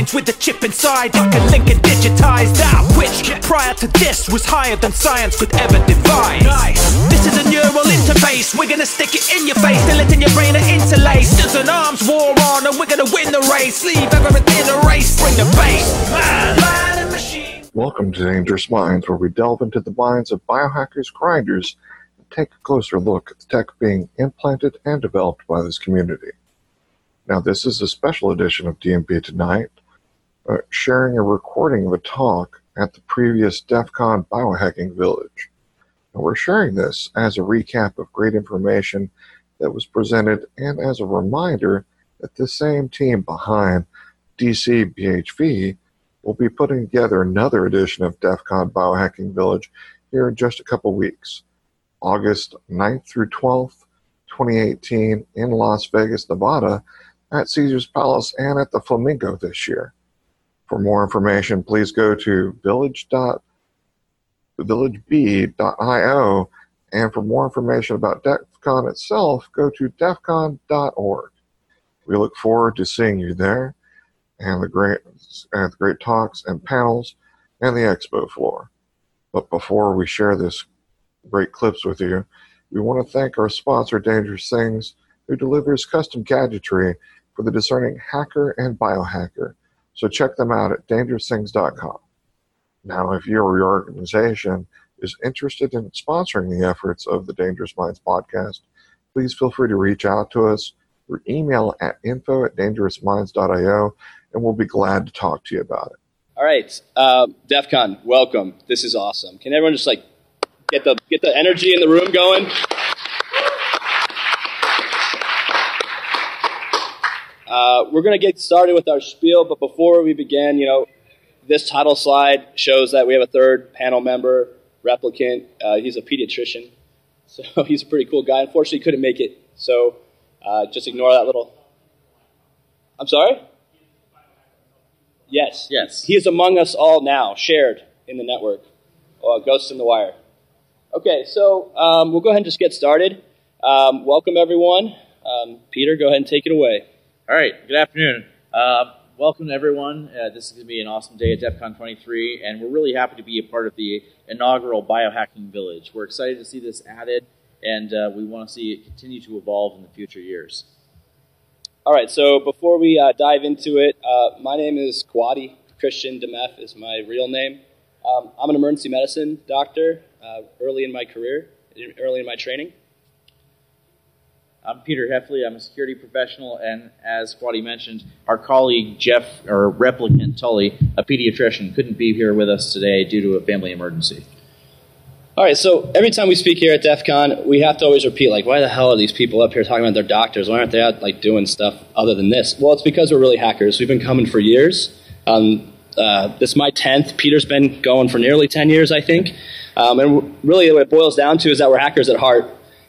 minds with a chip inside, like a link and digitized out. Which prior to this was higher than science could ever devise. Nice. This is a neural interface. We're gonna stick it in your face, till it in your brain and interlace. There's an arms war on, and we're gonna win the race. Leave everything a race, bring the bass. Man, man and machine. Welcome to Dangerous Minds, where we delve into the minds of biohackers, grinders, and take a closer look at the tech being implanted and developed by this community. Now, this is a special edition of DMB Tonight, Uh, sharing a recording of a talk at the previous DEF CON Biohacking Village. And we're sharing this as a recap of great information that was presented and as a reminder that the same team behind DC BHV will be putting together another edition of DEF CON Biohacking Village here in just a couple weeks, August 9th through 12th, 2018, in Las Vegas, Nevada, at Caesars Palace and at the Flamingo this year. For more information, please go to village.villageb.io, and for more information about DEF CON itself, go to defcon.org. We look forward to seeing you there and the great and the great talks and panels and the expo floor. But before we share this great clips with you, we want to thank our sponsor, Dangerous Things, who delivers custom gadgetry for the discerning hacker and biohacker. So check them out at dangerousthings.com. Now, if your organization is interested in sponsoring the efforts of the Dangerous Minds podcast, please feel free to reach out to us through email at info at dangerousminds.io, and we'll be glad to talk to you about it. All right, uh, DEF CON, welcome. This is awesome. Can everyone just like get the get the energy in the room going? Uh, we're going to get started with our spiel, but before we begin, you know, this title slide shows that we have a third panel member, replicant. Uh, he's a pediatrician, so he's a pretty cool guy. Unfortunately, he couldn't make it, so uh, just ignore that little. I'm sorry. Yes. Yes. He is among us all now, shared in the network. Uh, Ghosts in the Wire. Okay, so um, we'll go ahead and just get started. Um, welcome, everyone. Um, Peter, go ahead and take it away. All right. Good afternoon. Uh, welcome everyone. Uh, this is going to be an awesome day at DEF CON 23, and we're really happy to be a part of the inaugural Biohacking Village. We're excited to see this added, and uh, we want to see it continue to evolve in the future years. All right, so before we uh, dive into it, uh, my name is Kwadi. Christian Dameff is my real name. Um, I'm an emergency medicine doctor uh, early in my career, early in my training. I'm Peter Hefley. I'm a security professional, and as Kwadi mentioned, our colleague Jeff, or replicant Tully, a pediatrician, couldn't be here with us today due to a family emergency. All right, so every time we speak here at DEF CON, we have to always repeat, like, why the hell are these people up here talking about their doctors? Why aren't they out, like, doing stuff other than this? Well, it's because we're really hackers. We've been coming for years. Um, uh, this is my 10th. Peter's been going for nearly 10 years, I think. Um, and really, what it boils down to is that we're hackers at heart.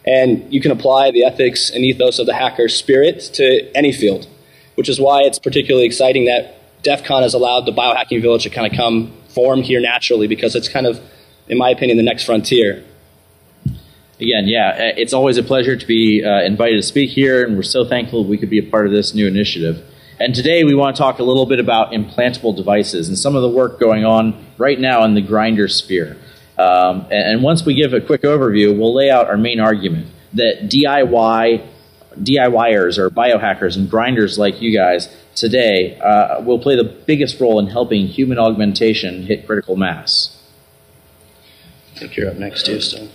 And you can apply the ethics and ethos of the hacker spirit to any field, which is why it's particularly exciting that DEF CON has allowed the biohacking village to kind of come form here naturally because it's kind of, in my opinion, the next frontier. Again, yeah, uh, it's always a pleasure to be uh, invited to speak here, and we're so thankful we could be a part of this new initiative. And today we want to talk a little bit about implantable devices and some of the work going on right now in the grinder sphere. Um, and, and, once we give a quick overview, we'll lay out our main argument that DIY DIYers or biohackers and grinders like you guys today uh, will play the biggest role in helping human augmentation hit critical mass. I think you're up next too, so.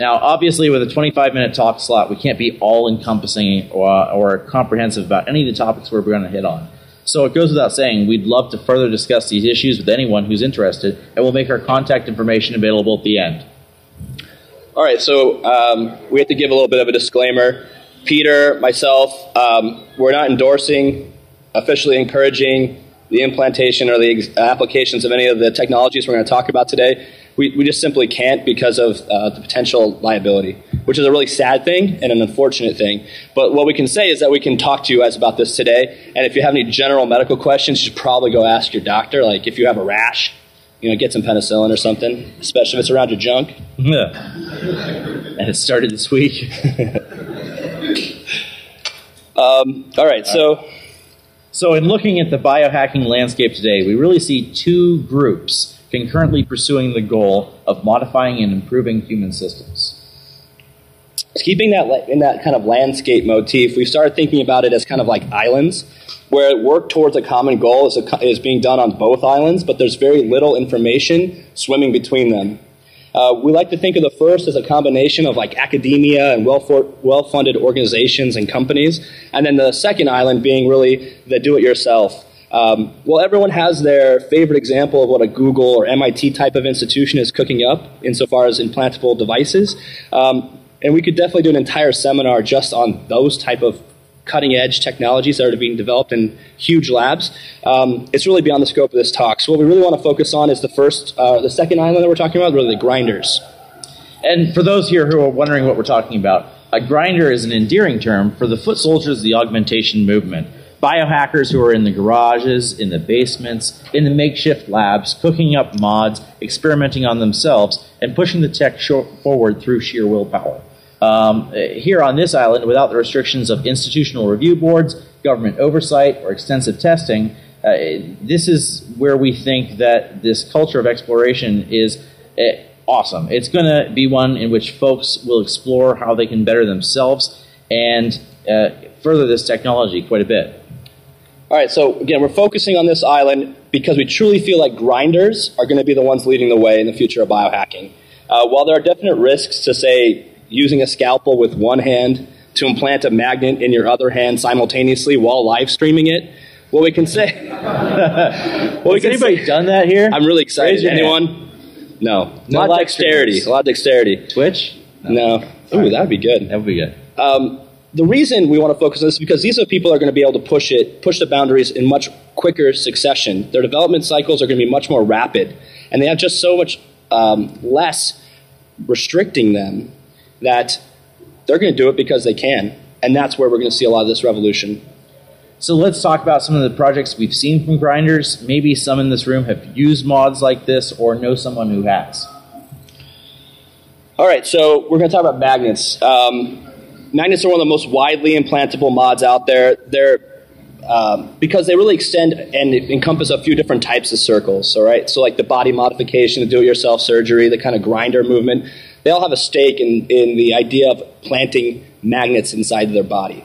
Now, obviously, with a 25 minute talk slot, we can't be all encompassing or, or comprehensive about any of the topics we're going to hit on. So it goes without saying, we'd love to further discuss these issues with anyone who's interested, and we'll make our contact information available at the end. All right, so um, we have to give a little bit of a disclaimer. Peter, myself, um, we're not endorsing, officially encouraging the implantation or the applications of any of the technologies we're going to talk about today. We, we just simply can't because of uh, the potential liability, which is a really sad thing and an unfortunate thing. But what we can say is that we can talk to you guys about this today. And if you have any general medical questions, you should probably go ask your doctor. Like if you have a rash, you know, get some penicillin or something, especially if it's around your junk. Yeah. And it started this week. um, all right, so So, in looking at the biohacking landscape today, we really see two groups concurrently pursuing the goal of modifying and improving human systems. Keeping that in that kind of landscape motif, we started thinking about it as kind of like islands, where work towards a common goal is, a, is being done on both islands, but there's very little information swimming between them. Uh, we like to think of the first as a combination of like academia and well funded organizations and companies, and then the second island being really the do it yourself. Um, well, everyone has their favorite example of what a Google or MIT type of institution is cooking up insofar as implantable devices. Um, and we could definitely do an entire seminar just on those type of cutting edge technologies that are being developed in huge labs. Um, it's really beyond the scope of this talk. So what we really want to focus on is the first, uh, the second island that we're talking about, really the grinders. And for those here who are wondering what we're talking about, a grinder is an endearing term for the foot soldiers of the augmentation movement. Biohackers who are in the garages, in the basements, in the makeshift labs, cooking up mods, experimenting on themselves, and pushing the tech forward through sheer willpower. Um, here on this island, without the restrictions of institutional review boards, government oversight, or extensive testing, uh, this is where we think that this culture of exploration is uh, awesome. It's going to be one in which folks will explore how they can better themselves and uh, further this technology quite a bit. All right, so again, we're focusing on this island because we truly feel like grinders are going to be the ones leading the way in the future of biohacking. Uh, while there are definite risks to, say, using a scalpel with one hand to implant a magnet in your other hand simultaneously while live streaming it. What we can say. well, Has anybody say, done that here? I'm really excited. Anyone? Hand. No. no. A lot of dexterity. A lot of dexterity. Twitch? No. no. Ooh, that would be good. That would be good. Um, the reason we want to focus on this is because these are people that are going to be able to push it, push the boundaries in much quicker succession. Their development cycles are going to be much more rapid, and they have just so much um, less restricting them that they're going to do it because they can. And that's where we're going to see a lot of this revolution. So let's talk about some of the projects we've seen from grinders. Maybe some in this room have used mods like this or know someone who has. All right, so we're going to talk about magnets. Um, magnets are one of the most widely implantable mods out there. They're um, because they really extend and encompass a few different types of circles. All right, so like the body modification, the do-it-yourself surgery, the kind of grinder movement they all have a stake in, in the idea of planting magnets inside their body.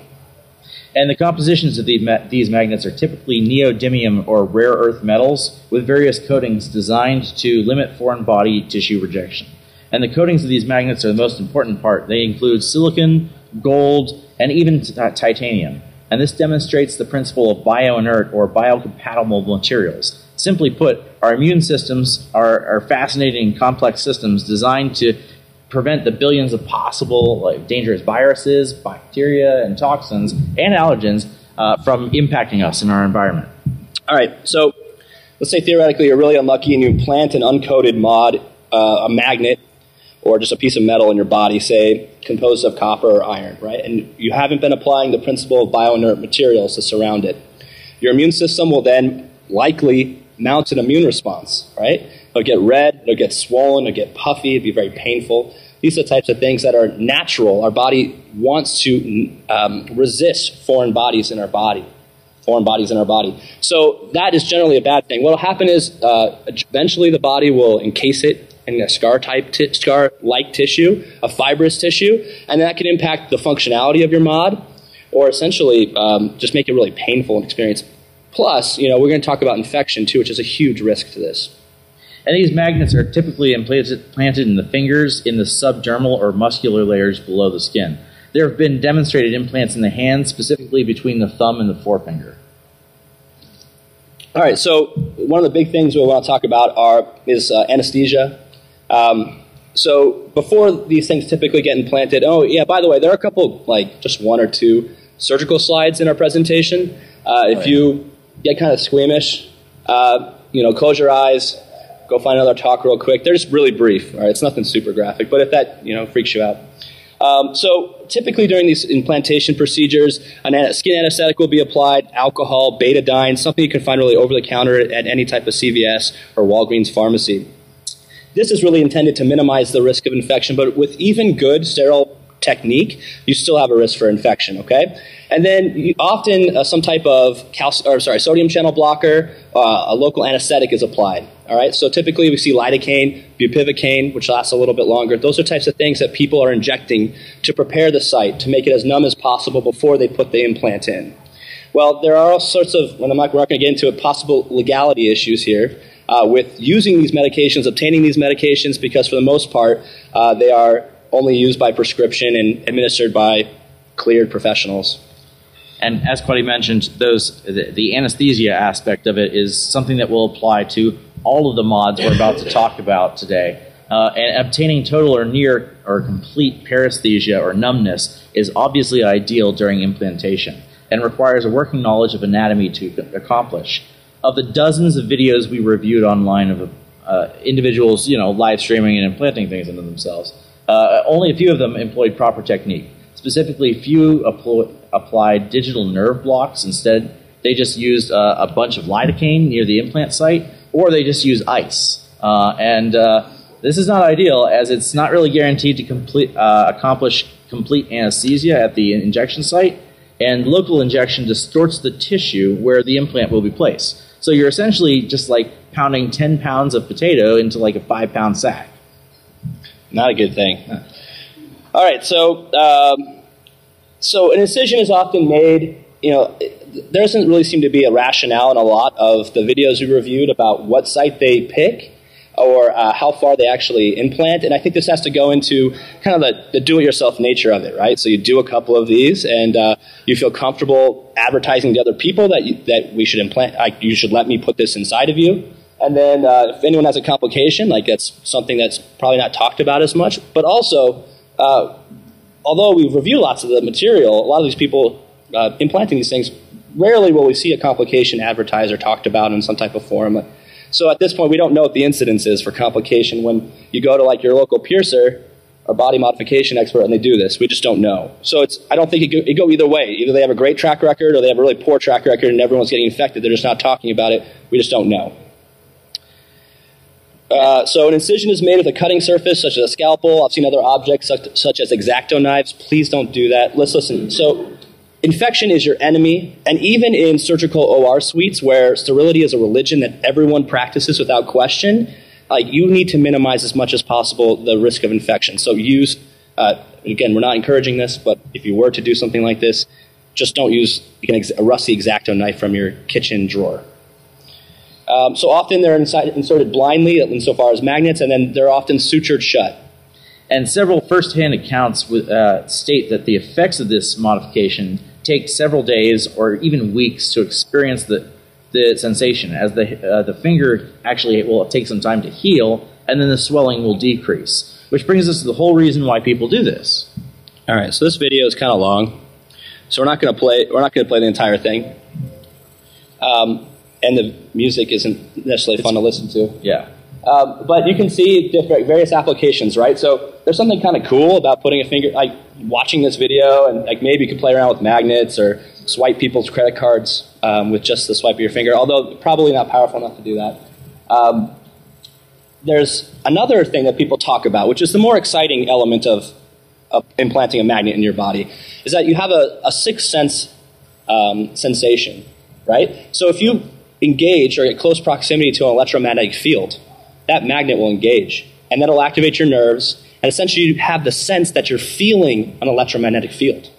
And the compositions of these magnets are typically neodymium or rare earth metals with various coatings designed to limit foreign body tissue rejection. And the coatings of these magnets are the most important part. They include silicone, gold, and even t- titanium. And this demonstrates the principle of bioinert or biocompatible materials. Simply put, our immune systems are, are fascinating, complex systems designed to prevent the billions of possible like, dangerous viruses, bacteria, and toxins and allergens uh, from impacting us in our environment. All right, so let's say theoretically you're really unlucky and you plant an uncoated mod, uh, a magnet, or just a piece of metal in your body, say composed of copper or iron, right? And you haven't been applying the principle of bioinert materials to surround it. Your immune system will then likely mount an immune response, right? It'll get red, it'll get swollen, it'll get puffy, it'll be very painful. These are the types of things that are natural. Our body wants to um, resist foreign bodies in our body, foreign bodies in our body. So that is generally a bad thing. What will happen is uh, eventually the body will encase it in a scar type t- scar like tissue, a fibrous tissue, and that can impact the functionality of your mod, or essentially um, just make it really painful and experience. Plus, you know, we're going to talk about infection too, which is a huge risk to this. And these magnets are typically implanted, planted in the fingers, in the subdermal or muscular layers below the skin. There have been demonstrated implants in the hand, specifically between the thumb and the forefinger. All right, so one of the big things we want to talk about are is uh, anesthesia. Um, so before these things typically get implanted, oh yeah, by the way, there are a couple like just one or two surgical slides in our presentation. Uh, if you get kind of squeamish, uh, you know, close your eyes, go find another talk real quick. They're just really brief. All right, it's nothing super graphic, but if that you know freaks you out. Um, so typically during these implantation procedures, an skin anesthetic will be applied, alcohol, betadine, something you can find really over the counter at any type of CVS or Walgreens pharmacy. This is really intended to minimize the risk of infection, but with even good sterile technique, you still have a risk for infection. Okay, and then often uh, some type of calcium, or sorry, sodium channel blocker, uh, a local anesthetic is applied. All right, so typically we see lidocaine, bupivacaine, which lasts a little bit longer. Those are types of things that people are injecting to prepare the site to make it as numb as possible before they put the implant in. Well, there are all sorts of, and I'm not, going to get into it, possible legality issues here uh, with using these medications, obtaining these medications, because for the most part, uh, they are only used by prescription and administered by cleared professionals. And as Kwadi mentioned, those the, the, anesthesia aspect of it is something that will apply to all of the mods we're about to talk about today. Uh, and obtaining total or near or complete paresthesia or numbness is obviously ideal during implantation and requires a working knowledge of anatomy to accomplish. Of the dozens of videos we reviewed online of uh, individuals, you know, live streaming and implanting things into themselves, uh, only a few of them employed proper technique. Specifically, few applied digital nerve blocks. Instead, they just used uh, a bunch of lidocaine near the implant site or they just use ice. Uh, and uh, this is not ideal as it's not really guaranteed to complete, uh, accomplish complete anesthesia at the injection site, and local injection distorts the tissue where the implant will be placed. So you're essentially just like pounding 10 pounds of potato into like a five pound sack. Not a good thing. All right, so um, so an incision is often made. You know, there doesn't really seem to be a rationale in a lot of the videos we reviewed about what site they pick or uh, how far they actually implant. And I think this has to go into kind of the, the do it yourself nature of it, right? So you do a couple of these and uh, you feel comfortable advertising to other people that, you, that we should implant, like, you should let me put this inside of you. And then uh, if anyone has a complication, like that's something that's probably not talked about as much. But also, uh, although we review lots of the material, a lot of these people uh, implanting these things rarely will we see a complication advertised or talked about in some type of forum. So at this point, we don't know what the incidence is for complication when you go to like your local piercer or body modification expert and they do this. We just don't know. So it's I don't think it go, it go either way. Either they have a great track record or they have a really poor track record and everyone's getting infected. They're just not talking about it. We just don't know. Uh, so an incision is made with a cutting surface such as a scalpel. I've seen other objects such, such as X-Acto knives. Please don't do that. Let's listen. So Infection is your enemy, and even in surgical OR suites where sterility is a religion that everyone practices without question, uh, you need to minimize as much as possible the risk of infection. So use, uh, again, we're not encouraging this, but if you were to do something like this, just don't use a rusty X-Acto knife from your kitchen drawer. Um, so often they're inside, inserted blindly insofar as magnets, and then they're often sutured shut. And several first-hand accounts uh, state that the effects of this modification take several days or even weeks to experience the, the sensation, as the, uh, the finger actually will take some time to heal, and then the swelling will decrease. Which brings us to the whole reason why people do this. All right, so this video is kind of long, so we're not going to play. We're not going to play the entire thing, um, and the music isn't necessarily fun to listen to. Yeah. Um, but you can see different various applications, right? So there's something kind of cool about putting a finger, like watching this video, and like maybe you could play around with magnets or swipe people's credit cards um, with just the swipe of your finger. Although probably not powerful enough to do that. Um, there's another thing that people talk about, which is the more exciting element of, of implanting a magnet in your body, is that you have a, a sixth sense um, sensation, right? So if you engage or get close proximity to an electromagnetic field, that magnet will engage, and that'll activate your nerves, and essentially you have the sense that you're feeling an electromagnetic field.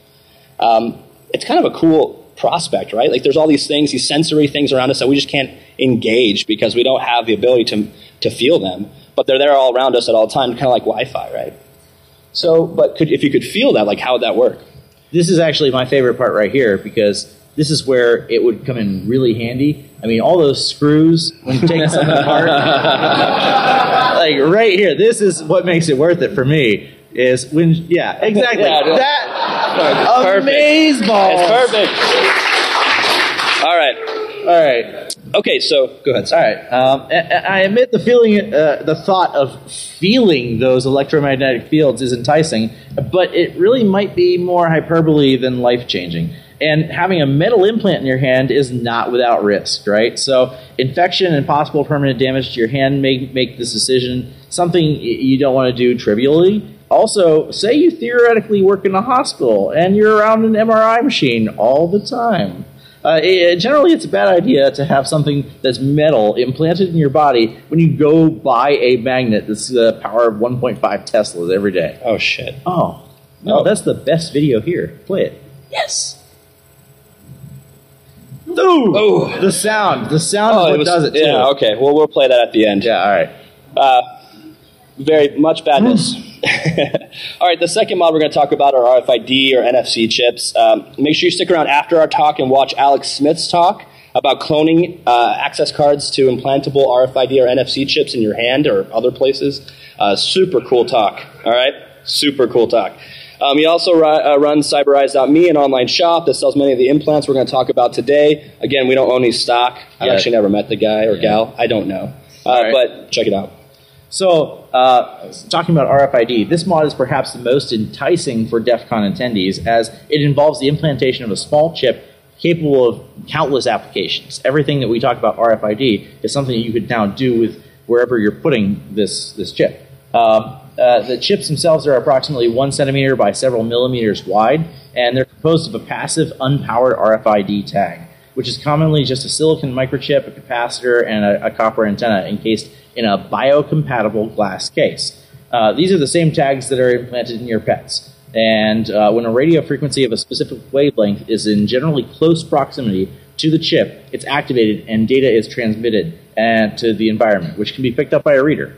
Um, it's kind of a cool prospect, right? Like there's all these things, these sensory things around us that we just can't engage because we don't have the ability to, to feel them, but they're there all around us at all times, kind of like Wi-Fi, right? So, but could, if you could feel that, like how would that work? This is actually my favorite part right here because this is where it would come in really handy. I mean, all those screws when you take something apart, like right here. This is what makes it worth it for me. Is when, yeah, exactly. Yeah, that amaze ball. It's perfect. All right. All right. Okay, so go ahead. All right. Um, I admit the feeling, uh, the thought of feeling those electromagnetic fields is enticing, but it really might be more hyperbole than life changing. And having a metal implant in your hand is not without risk, right? So infection and possible permanent damage to your hand may make this decision something you don't want to do trivially. also, say you theoretically work in a hospital and you're around an MRI machine all the time. Uh, it, generally, it's a bad idea to have something that's metal implanted in your body when you go buy a magnet that's the power of 1.5 Teslas every day. Oh shit. Oh, no, Oh. that's the best video here. Play it. Yes. Ooh, Oh. the sound. The sound is Oh, what it was, does it too. yeah. Okay. Well, we'll play that at the end. Yeah, all right. Uh, very much badness. All right, the second mod we're going to talk about are RFID or NFC chips. Um, make sure you stick around after our talk and watch Alex Smith's talk about cloning uh, access cards to implantable RFID or NFC chips in your hand or other places. Uh, super cool talk. All right, super cool talk. Um, he also ru- uh, runs Cyberise.me, an online shop that sells many of the implants we're going to talk about today. Again, we don't own any stock. I've Yeah. actually never met the guy or gal. I don't know. Uh, right. But check it out. So, uh, talking about RFID, this mod is perhaps the most enticing for DEF CON attendees as it involves the implantation of a small chip capable of countless applications. Everything that we talk about RFID is something that you could now do with wherever you're putting this, this chip. Um, uh, the chips themselves are approximately one centimeter by several millimeters wide, and they're composed of a passive, unpowered RFID tag, which is commonly just a silicon microchip, a capacitor, and a, a copper antenna encased in a biocompatible glass case. Uh, these are the same tags that are implanted in your pets. And uh, when a radio frequency of a specific wavelength is in generally close proximity to the chip, it's activated and data is transmitted uh, to the environment, which can be picked up by a reader.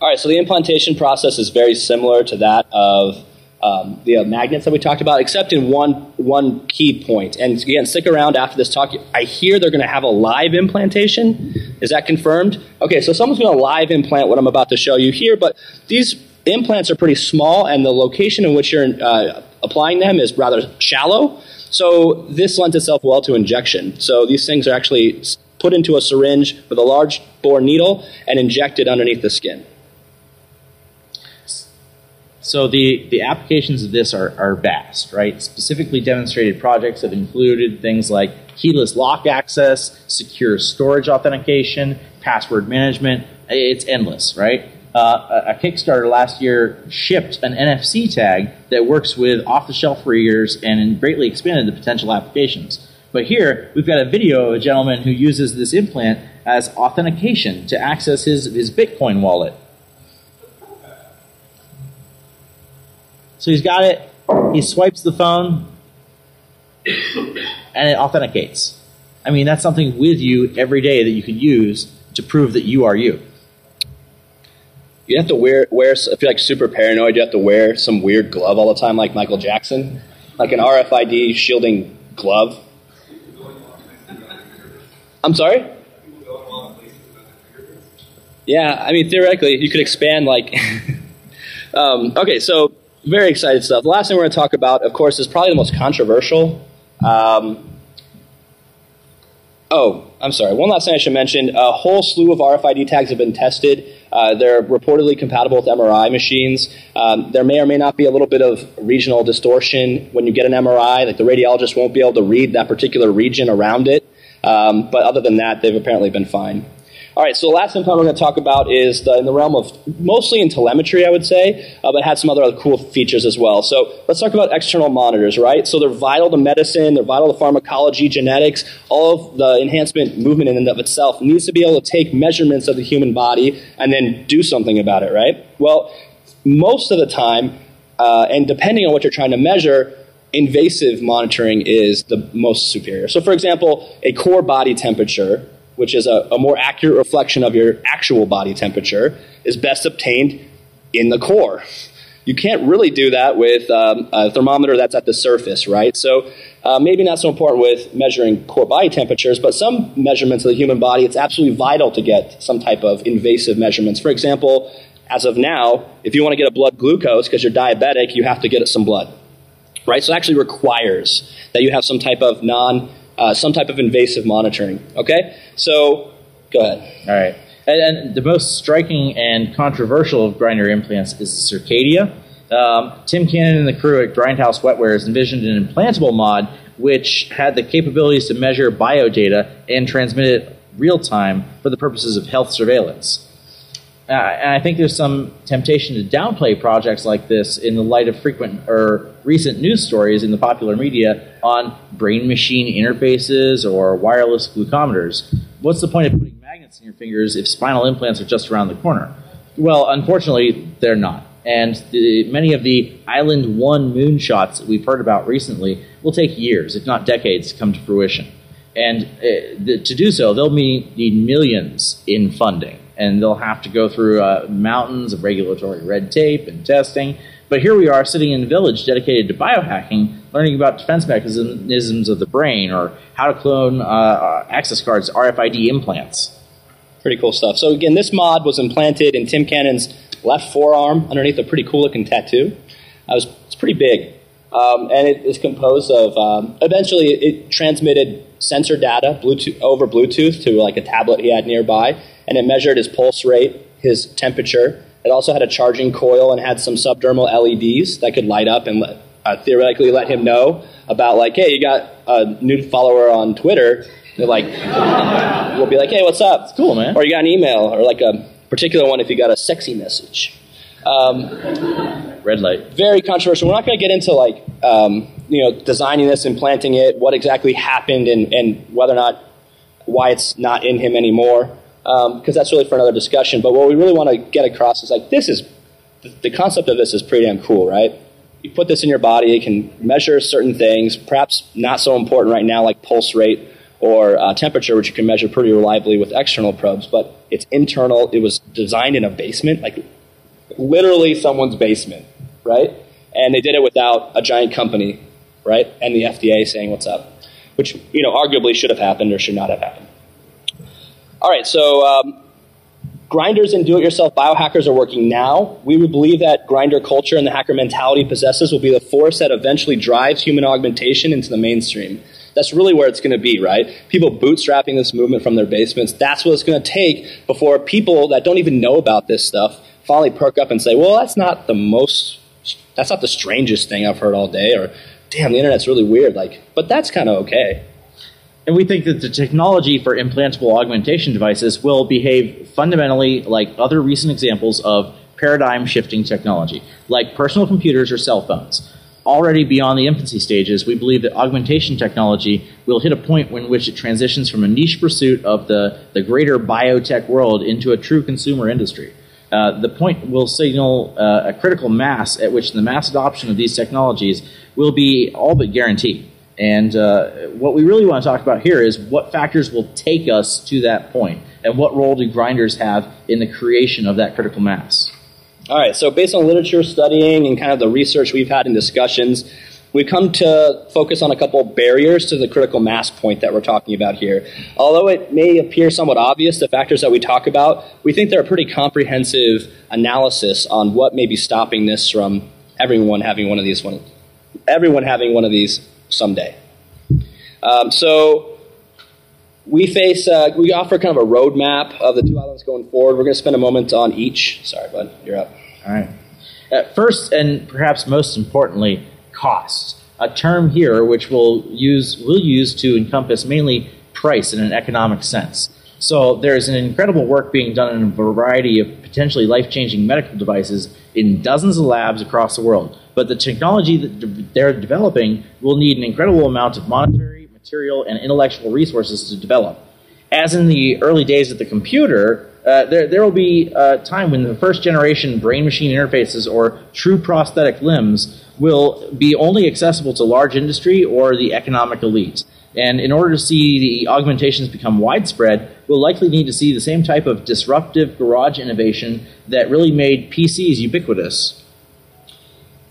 All right, so the implantation process is very similar to that of um, the uh, magnets that we talked about, except in one one key point. And again, stick around after this talk. I hear they're going to have a live implantation. Is that confirmed? Okay, so someone's going to live implant what I'm about to show you here, but these implants are pretty small, and the location in which you're uh, applying them is rather shallow. So this lends itself well to injection. So these things are actually put into a syringe with a large bore needle and injected underneath the skin. So the, the applications of this are, are vast, right? Specifically demonstrated projects have included things like keyless lock access, secure storage authentication, password management. It's endless, right? Uh, a Kickstarter last year shipped an NFC tag that works with off-the-shelf readers and greatly expanded the potential applications. But here, we've got a video of a gentleman who uses this implant as authentication to access his, his Bitcoin wallet. So he's got it. He swipes the phone, and it authenticates. I mean, that's something with you every day that you can use to prove that you are you. You have to wear wear. If you're like super paranoid, you have to wear some weird glove all the time, like Michael Jackson, like an RFID shielding glove. I'm sorry. Yeah, I mean theoretically, you could expand like. um, okay, so very excited stuff. The last thing we're going to talk about, of course, is probably the most controversial. Um, Oh, I'm sorry. One last thing I should mention. A whole slew of RFID tags have been tested. Uh, they're reportedly compatible with MRI machines. Um, there may or may not be a little bit of regional distortion when you get an MRI. Like the radiologist won't be able to read that particular region around it. Um, but other than that, they've apparently been fine. All right, so the last implant we're going to talk about is the, in the realm of mostly in telemetry, I would say, uh, but had some other cool features as well. So let's talk about external monitors, right? So they're vital to medicine, they're vital to pharmacology, genetics. All of the enhancement movement in and of itself needs to be able to take measurements of the human body and then do something about it, right? Well, most of the time, uh, and depending on what you're trying to measure, invasive monitoring is the most superior. So, for example, a core body temperature, which is a, a more accurate reflection of your actual body temperature, is best obtained in the core. You can't really do that with um, a thermometer that's at the surface, right? So, uh, maybe not so important with measuring core body temperatures, but some measurements of the human body, it's absolutely vital to get some type of invasive measurements. For example, as of now, if you want to get a blood glucose because you're diabetic, you have to get some blood right? So it actually requires that you have some type of non, uh, some type of invasive monitoring. Okay, so go ahead. All right. And, and the most striking and controversial of grinder implants is Circadia. Um, Tim Cannon and the crew at Grindhouse Wetwares envisioned an implantable mod which had the capabilities to measure biodata and transmit it real time for the purposes of health surveillance. Uh, and I think there's some temptation to downplay projects like this in the light of frequent or recent news stories in the popular media on brain machine interfaces or wireless glucometers. What's the point of putting magnets in your fingers if spinal implants are just around the corner? Well, unfortunately, they're not. And the, many of the Island 1 moonshots that we've heard about recently will take years, if not decades, to come to fruition. And uh, the, to do so, they'll need millions in funding and they'll have to go through uh, mountains of regulatory red tape and testing. But here we are sitting in a village dedicated to biohacking, learning about defense mechanisms of the brain or how to clone uh, uh access cards, RFID implants. Pretty cool stuff. So, again, this mod was implanted in Tim Cannon's left forearm underneath a pretty cool looking tattoo. It was, it's pretty big. Um, and it is composed of, um, eventually, it transmitted sensor data Bluetooth, over Bluetooth to like a tablet he had nearby and it measured his pulse rate, his temperature. It also had a charging coil and had some subdermal LEDs that could light up and uh, theoretically let him know about like, hey, you got a new follower on Twitter. They're like, we'll be like, hey, what's up? It's cool, man. Or you got an email, or like a particular one if you got a sexy message. Um, Red light. Very controversial. We're not going to get into like, um, you know, designing this, implanting it, what exactly happened, and, and whether or not why it's not in him anymore because um, that's really for another discussion. But what we really want to get across is like this is the concept of this is pretty damn cool, right? You put this in your body, it can measure certain things, perhaps not so important right now, like pulse rate or uh, temperature, which you can measure pretty reliably with external probes. But it's internal. It was designed in a basement, like literally someone's basement, right? And they did it without a giant company, right? And the FDA saying what's up, which you know arguably should have happened or should not have happened. All right, so um, grinders and do-it-yourself biohackers are working now. We would believe that grinder culture and the hacker mentality possesses will be the force that eventually drives human augmentation into the mainstream. That's really where it's going to be, right? People bootstrapping this movement from their basements. That's what it's going to take before people that don't even know about this stuff finally perk up and say, well, that's not the most, that's not the strangest thing I've heard all day, or damn, the internet's really weird. Like, but that's kind of okay. And we think that the technology for implantable augmentation devices will behave fundamentally like other recent examples of paradigm shifting technology, like personal computers or cell phones. Already beyond the infancy stages, we believe that augmentation technology will hit a point in which it transitions from a niche pursuit of the, the greater biotech world into a true consumer industry. Uh, the point will signal uh, a critical mass at which the mass adoption of these technologies will be all but guaranteed. And uh, what we really want to talk about here is what factors will take us to that point, and what role do grinders have in the creation of that critical mass. All right, so based on literature studying and kind of the research we've had in discussions, we come to focus on a couple barriers to the critical mass point that we're talking about here. Although it may appear somewhat obvious, the factors that we talk about, we think they're a pretty comprehensive analysis on what may be stopping this from everyone having one of these one, everyone having one of these someday. Um, so we face, uh, we offer kind of a roadmap of the two islands going forward. We're going to spend a moment on each. Sorry, bud, you're up. All right. Uh, first, and perhaps most importantly, cost. A term here which we'll use, we'll use to encompass mainly price in an economic sense. So there's an incredible work being done in a variety of potentially life-changing medical devices in dozens of labs across the world. But the technology that they're developing will need an incredible amount of monetary, material, and intellectual resources to develop. As in the early days of the computer, uh, there, there will be a time when the first generation brain machine interfaces or true prosthetic limbs will be only accessible to large industry or the economic elite. And in order to see the augmentations become widespread, we'll likely need to see the same type of disruptive garage innovation that really made PCs ubiquitous.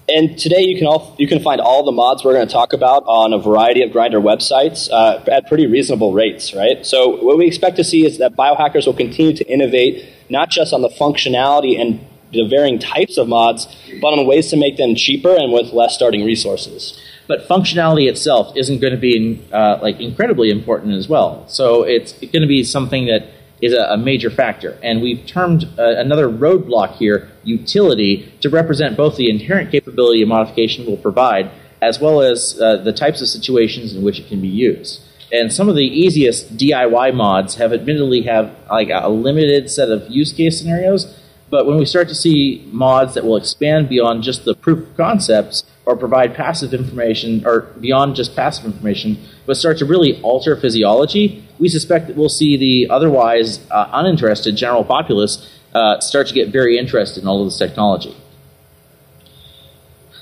And today you can all you can find all the mods we're going to talk about on a variety of Grinder websites uh, at pretty reasonable rates, right? So what we expect to see is that biohackers will continue to innovate not just on the functionality and the varying types of mods, but on ways to make them cheaper and with less starting resources but functionality itself isn't going to be uh, like incredibly important as well. So it's going to be something that is a, a major factor. And we've termed uh, another roadblock here utility to represent both the inherent capability a modification will provide, as well as uh, the types of situations in which it can be used. And some of the easiest DIY mods have admittedly have like a limited set of use case scenarios, But when we start to see mods that will expand beyond just the proof of concepts or provide passive information, or beyond just passive information, but start to really alter physiology, we suspect that we'll see the otherwise uh, uninterested general populace uh, start to get very interested in all of this technology.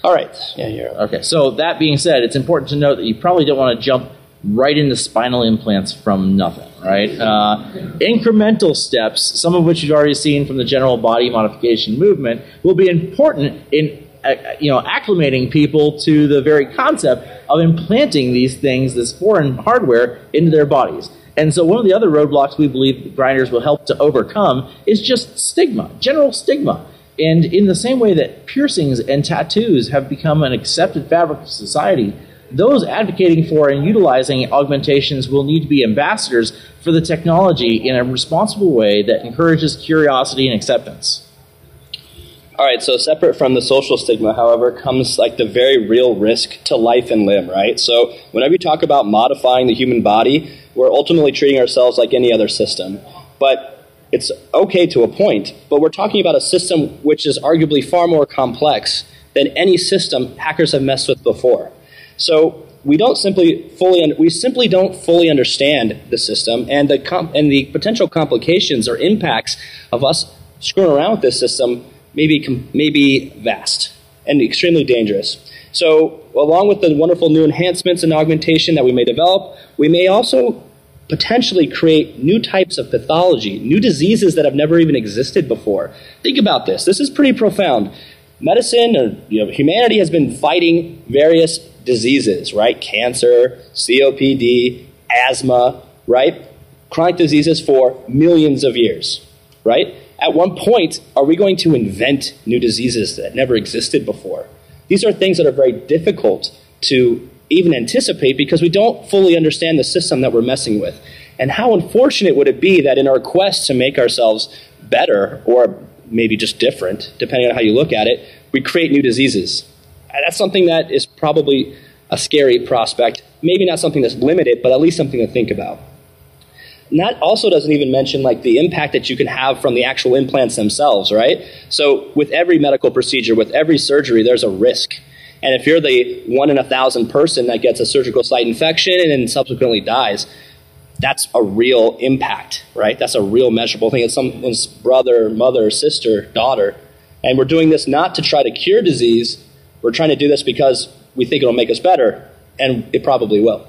All right. Yeah, you're Okay, so that being said, it's important to note that you probably don't want to jump right into spinal implants from nothing, right? Uh, incremental steps, some of which you've already seen from the general body modification movement, will be important in uh, you know acclimating people to the very concept of implanting these things, this foreign hardware, into their bodies. And so, one of the other roadblocks we believe grinders will help to overcome is just stigma, general stigma. And in the same way that piercings and tattoos have become an accepted fabric of society, those advocating for and utilizing augmentations will need to be ambassadors for the technology in a responsible way that encourages curiosity and acceptance. All right, so separate from the social stigma, however, comes like the very real risk to life and limb, right? So whenever you talk about modifying the human body, we're ultimately treating ourselves like any other system. But it's okay to a point, but we're talking about a system which is arguably far more complex than any system hackers have messed with before. So we don't simply fully we simply don't fully understand the system and the and the potential complications or impacts of us screwing around with this system may be may be vast and extremely dangerous. So, along with the wonderful new enhancements and augmentation that we may develop, we may also potentially create new types of pathology, new diseases that have never even existed before. Think about this. This is pretty profound. Medicine or you know, humanity has been fighting various diseases, right? Cancer, COPD, asthma, right? Chronic diseases for millions of years, right? At one point, are we going to invent new diseases that never existed before? These are things that are very difficult to even anticipate because we don't fully understand the system that we're messing with. And how unfortunate would it be that in our quest to make ourselves better or maybe just different, depending on how you look at it, we create new diseases? And that's something that is probably a scary prospect. Maybe not something that's limited, but at least something to think about. And that also doesn't even mention like the impact that you can have from the actual implants themselves, right? So with every medical procedure, with every surgery, there's a risk. And if you're the one in a thousand person that gets a surgical site infection and then subsequently dies, that's a real impact, right? That's a real measurable thing. It's someone's brother, mother, sister, daughter. And we're doing this not to try to cure disease. We're trying to do this because we think it'll make us better, and it probably will.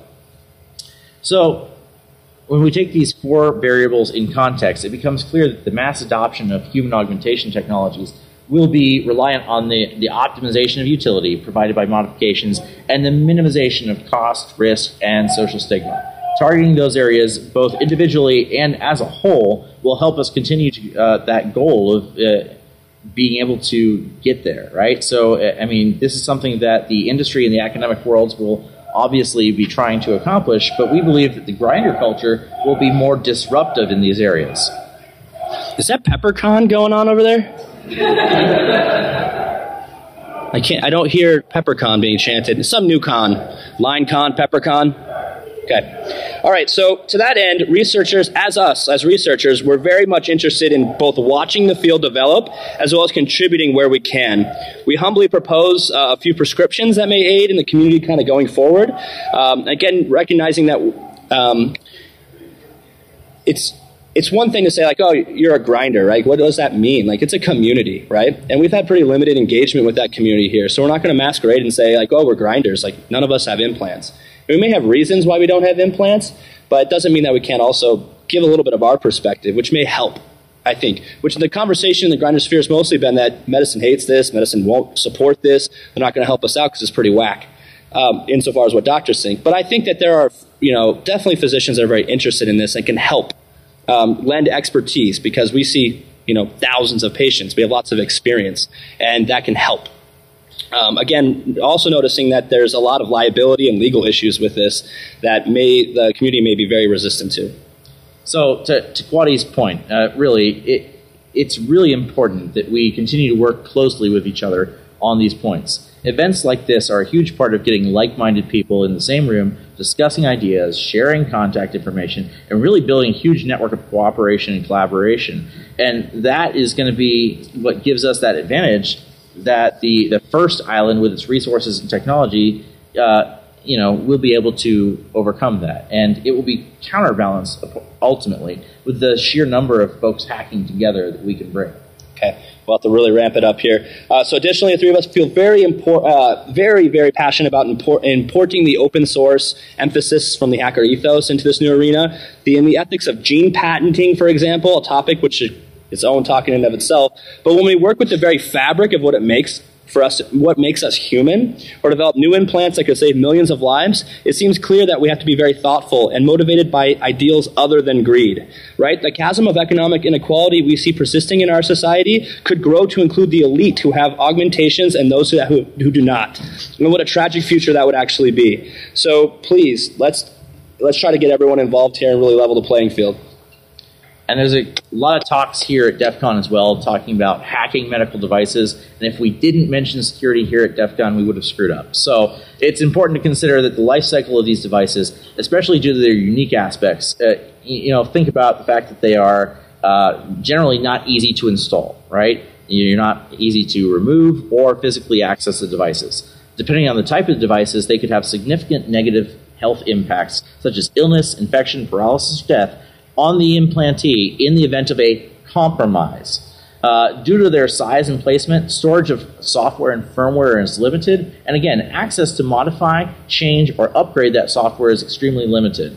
So, when we take these four variables in context, it becomes clear that the mass adoption of human augmentation technologies will be reliant on the, the optimization of utility provided by modifications and the minimization of cost, risk, and social stigma. Targeting those areas, both individually and as a whole, will help us continue to, uh, that goal of uh, being able to get there, right? So, I mean, this is something that the industry and the academic worlds will obviously be trying to accomplish, but we believe that the grinder culture will be more disruptive in these areas. Is that PepperCon going on over there? I can't. I don't hear PepperCon being chanted. Some new con, LineCon, PepperCon. Okay. All right. So to that end, researchers, as us, as researchers, we're very much interested in both watching the field develop as well as contributing where we can. We humbly propose uh, a few prescriptions that may aid in the community kind of going forward. Um, again, recognizing that um, it's it's one thing to say like, oh, you're a grinder, right? What does that mean? Like, it's a community, right? And we've had pretty limited engagement with that community here. So we're not going to masquerade and say like, oh, we're grinders. Like, none of us have implants. We may have reasons why we don't have implants, but it doesn't mean that we can't also give a little bit of our perspective, which may help. I think, which the conversation in the grinder sphere has mostly been that medicine hates this, medicine won't support this, they're not going to help us out because it's pretty whack, um, insofar as what doctors think. But I think that there are, you know, definitely physicians that are very interested in this and can help um, lend expertise because we see, you know, thousands of patients. We have lots of experience, and that can help. Um, again, also noticing that there's a lot of liability and legal issues with this that may the community may be very resistant to. So, to, to Kwadi's point, uh, really, it, it's really important that we continue to work closely with each other on these points. Events like this are a huge part of getting like minded people in the same room discussing ideas, sharing contact information, and really building a huge network of cooperation and collaboration. And that is going to be what gives us that advantage that the, the first island with its resources and technology, uh, you know, will be able to overcome that. And it will be counterbalanced ultimately with the sheer number of folks hacking together that we can bring. Okay. We'll have to really ramp it up here. Uh, so, additionally, the three of us feel very, impor- uh, very, very passionate about import- importing the open source emphasis from the hacker ethos into this new arena. The in the ethics of gene patenting, for example, a topic which its own talk in and of itself. But when we work with the very fabric of what it makes for us, what makes us human, or develop new implants that could save millions of lives, it seems clear that we have to be very thoughtful and motivated by ideals other than greed. Right? The chasm of economic inequality we see persisting in our society could grow to include the elite who have augmentations and those who, who, who do not. And what a tragic future that would actually be. So please, let's let's try to get everyone involved here and really level the playing field. And there's a lot of talks here at DEF CON as well talking about hacking medical devices. And if we didn't mention security here at DEF CON, we would have screwed up. So it's important to consider that the life cycle of these devices, especially due to their unique aspects, uh, you know, think about the fact that they are uh, generally not easy to install, right? You're not easy to remove or physically access the devices. Depending on the type of devices, they could have significant negative health impacts, such as illness, infection, paralysis, or death on the implantee in the event of a compromise. Uh, due to their size and placement, storage of software and firmware is limited, and again, access to modify, change, or upgrade that software is extremely limited.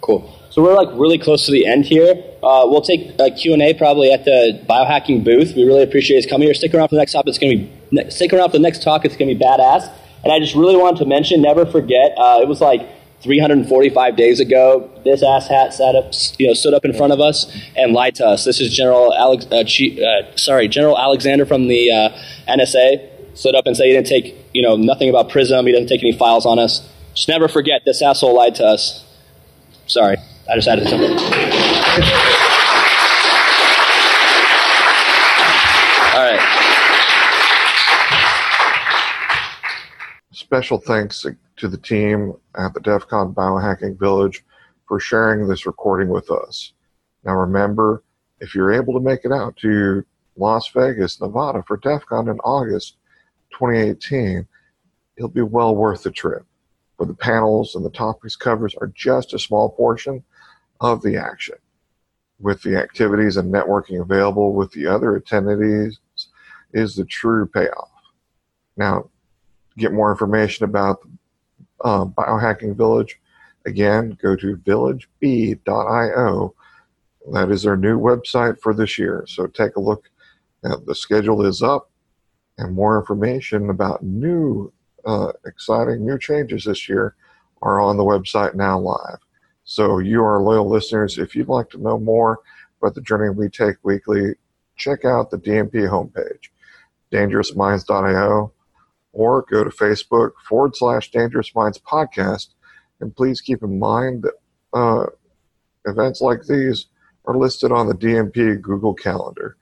Cool. So we're like really close to the end here. Uh, we'll take a Q&A probably at the biohacking booth. We really appreciate you coming here. Stick around for the next talk. It's going to be stick around for the next talk. It's going to be badass. And I just really wanted to mention, never forget, uh, it was like 345 days ago, this asshat sat up, you know, stood up in front of us and lied to us. This is General Alex, uh, uh, sorry, General Alexander from the uh, NSA stood up and said he didn't take, you know, nothing about Prism. He doesn't take any files on us. Just never forget, this asshole lied to us. Sorry, I just added something. All right. Special thanks to the team at the DEF CON Biohacking Village for sharing this recording with us. Now, remember, if you're able to make it out to Las Vegas, Nevada for DEF CON in August 2018, it'll be well worth the trip. But the panels and the topics covers are just a small portion of the action. With the activities and networking available with the other attendees is the true payoff. Now, get more information about uh, Biohacking Village, again, go to villageb.io. That is our new website for this year. So take a look. The schedule is up, and more information about new, uh, exciting new changes this year are on the website now live. So, you are loyal listeners. If you'd like to know more about the journey we take weekly, check out the DMP homepage, dangerousminds.io or go to Facebook forward slash Dangerous Minds Podcast. And please keep in mind that uh, events like these are listed on the DMP Google Calendar.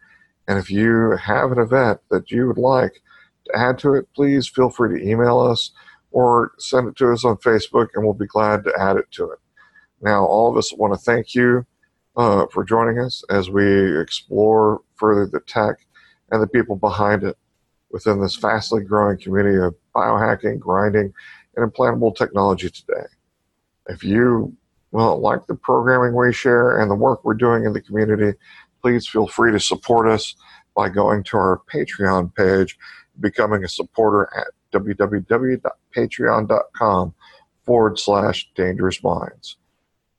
And if you have an event that you would like to add to it, please feel free to email us or send it to us on Facebook, and we'll be glad to add it to it. Now, all of us want to thank you uh, for joining us as we explore further the tech and the people behind it within this fastly growing community of biohacking, grinding, and implantable technology today. If you well like the programming we share and the work we're doing in the community, please feel free to support us by going to our Patreon page, becoming a supporter at www.patreon.com forward slash dangerous minds.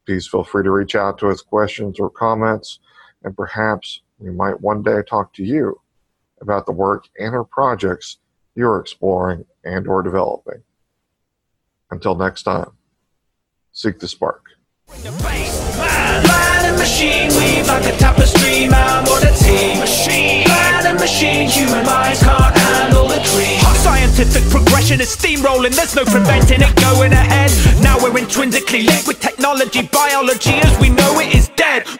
Please feel free to reach out to us questions or comments, and perhaps we might one day talk to you about the work and or projects you're exploring and or developing. Until next time, seek the spark. machine, weave like a tapestry, man, what a team. Machine, machine, human minds can't handle the dream. Our scientific progression is steamrolling, there's no preventing it going ahead. Now we're intrinsically linked with technology, biology as we know it is dead.